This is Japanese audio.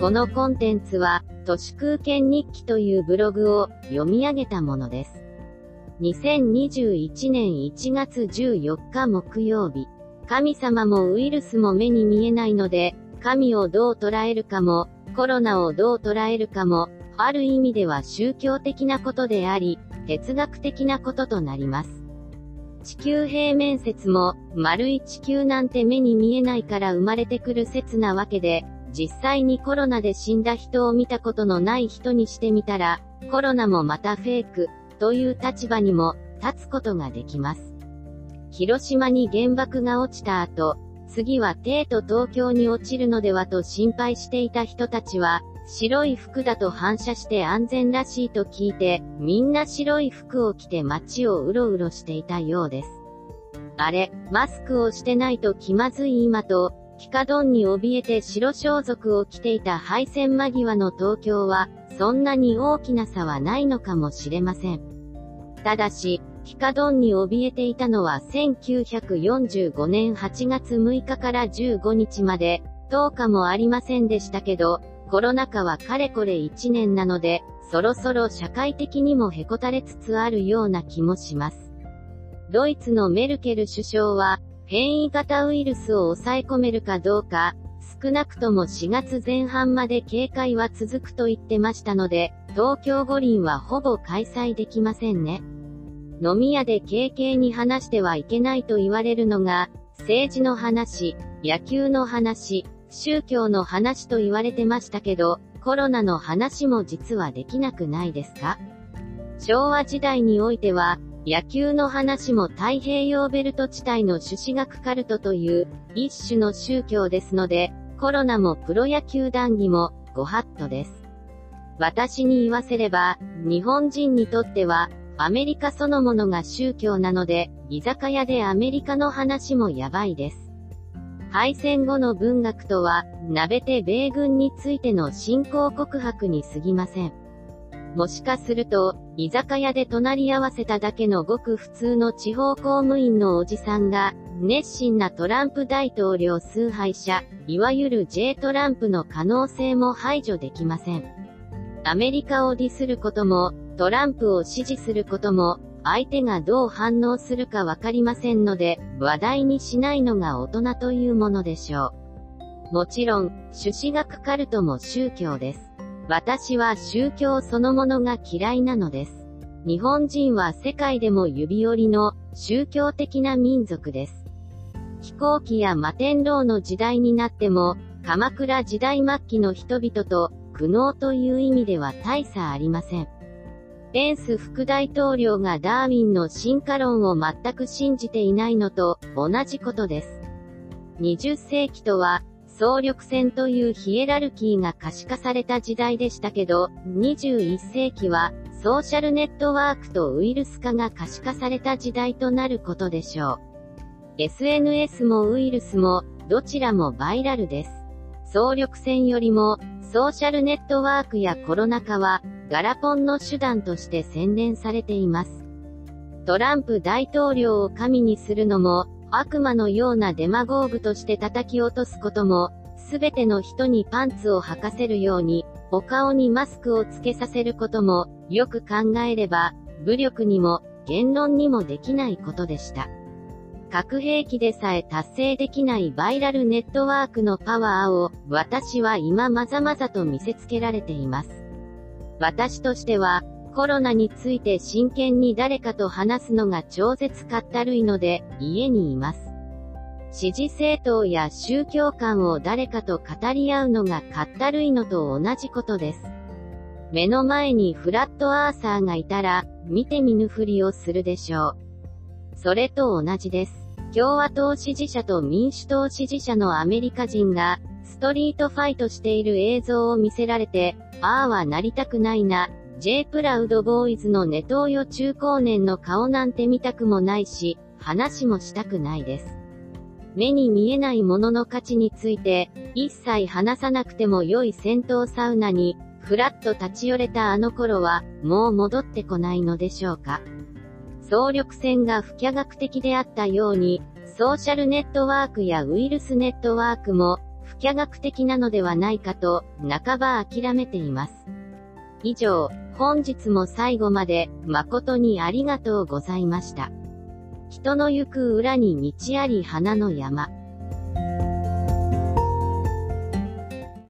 このコンテンツは、都市空間日記というブログを読み上げたものです。2021年1月14日木曜日。神様もウイルスも目に見えないので、神をどう捉えるかも、コロナをどう捉えるかも、ある意味では宗教的なことであり、哲学的なこととなります。地球平面説も、丸い地球なんて目に見えないから生まれてくる説なわけで、実際にコロナで死んだ人を見たことのない人にしてみたら、コロナもまたフェイク、という立場にも、立つことができます。広島に原爆が落ちた後、次は帝都東京に落ちるのではと心配していた人たちは、白い服だと反射して安全らしいと聞いて、みんな白い服を着て街をうろうろしていたようです。あれ、マスクをしてないと気まずい今と、ピカドンに怯えて白装束を着ていた敗戦間際の東京は、そんなに大きな差はないのかもしれません。ただし、ピカドンに怯えていたのは1945年8月6日から15日まで、10日もありませんでしたけど、コロナ禍はかれこれ1年なので、そろそろ社会的にもへこたれつつあるような気もします。ドイツのメルケル首相は、変異型ウイルスを抑え込めるかどうか、少なくとも4月前半まで警戒は続くと言ってましたので、東京五輪はほぼ開催できませんね。飲み屋で軽々に話してはいけないと言われるのが、政治の話、野球の話、宗教の話と言われてましたけど、コロナの話も実はできなくないですか？昭和時代においては、野球の話も太平洋ベルト地帯の朱子学カルトという一種の宗教ですので、コロナもプロ野球談義もご法度です。私に言わせれば、日本人にとっては、アメリカそのものが宗教なので、居酒屋でアメリカの話もやばいです。敗戦後の文学とは、鍋て米軍についての信仰告白に過ぎません。もしかすると、居酒屋で隣り合わせただけのごく普通の地方公務員のおじさんが、熱心なトランプ大統領崇拝者、いわゆる J トランプの可能性も排除できません。アメリカをディスることも、トランプを支持することも、相手がどう反応するかわかりませんので、話題にしないのが大人というものでしょう。もちろん、朱子学カルトも宗教です。私は宗教そのものが嫌いなのです。日本人は世界でも指折りの宗教的な民族です。飛行機や摩天楼の時代になっても、鎌倉時代末期の人々と苦悩という意味では大差ありません。ペンス副大統領がダーウィンの進化論を全く信じていないのと同じことです。20世紀とは、総力戦というヒエラルキーが可視化された時代でしたけど、21世紀は、ソーシャルネットワークとウイルス化が可視化された時代となることでしょう。SNS もウイルスも、どちらもバイラルです。総力戦よりも、ソーシャルネットワークやコロナ禍は、ガラポンの手段として洗練されています。トランプ大統領を神にするのも、悪魔のようなデマゴーグとして叩き落とすことも、すべての人にパンツを履かせるように、お顔にマスクをつけさせることも、よく考えれば、武力にも、言論にもできないことでした。核兵器でさえ達成できないバイラルネットワークのパワーを、私は今まざまざと見せつけられています。私としては、コロナについて真剣に誰かと話すのが超絶かったるいので、家にいます。支持政党や宗教観を誰かと語り合うのがかったるいのと同じことです。目の前にフラットアーサーがいたら、見て見ぬふりをするでしょう。それと同じです。共和党支持者と民主党支持者のアメリカ人が、ストリートファイトしている映像を見せられて、ああはなりたくないな。J プラウドボーイズのネトウヨ中高年の顔なんて見たくもないし、話もしたくないです。目に見えないものの価値について、一切話さなくても良い戦闘サウナに、ふらっと立ち寄れたあの頃は、もう戻ってこないのでしょうか。総力戦が不可逆的であったように、ソーシャルネットワークやウイルスネットワークも、不可逆的なのではないかと、半ば諦めています。以上、本日も最後まで、誠にありがとうございました。人の行く裏に道あり花の山。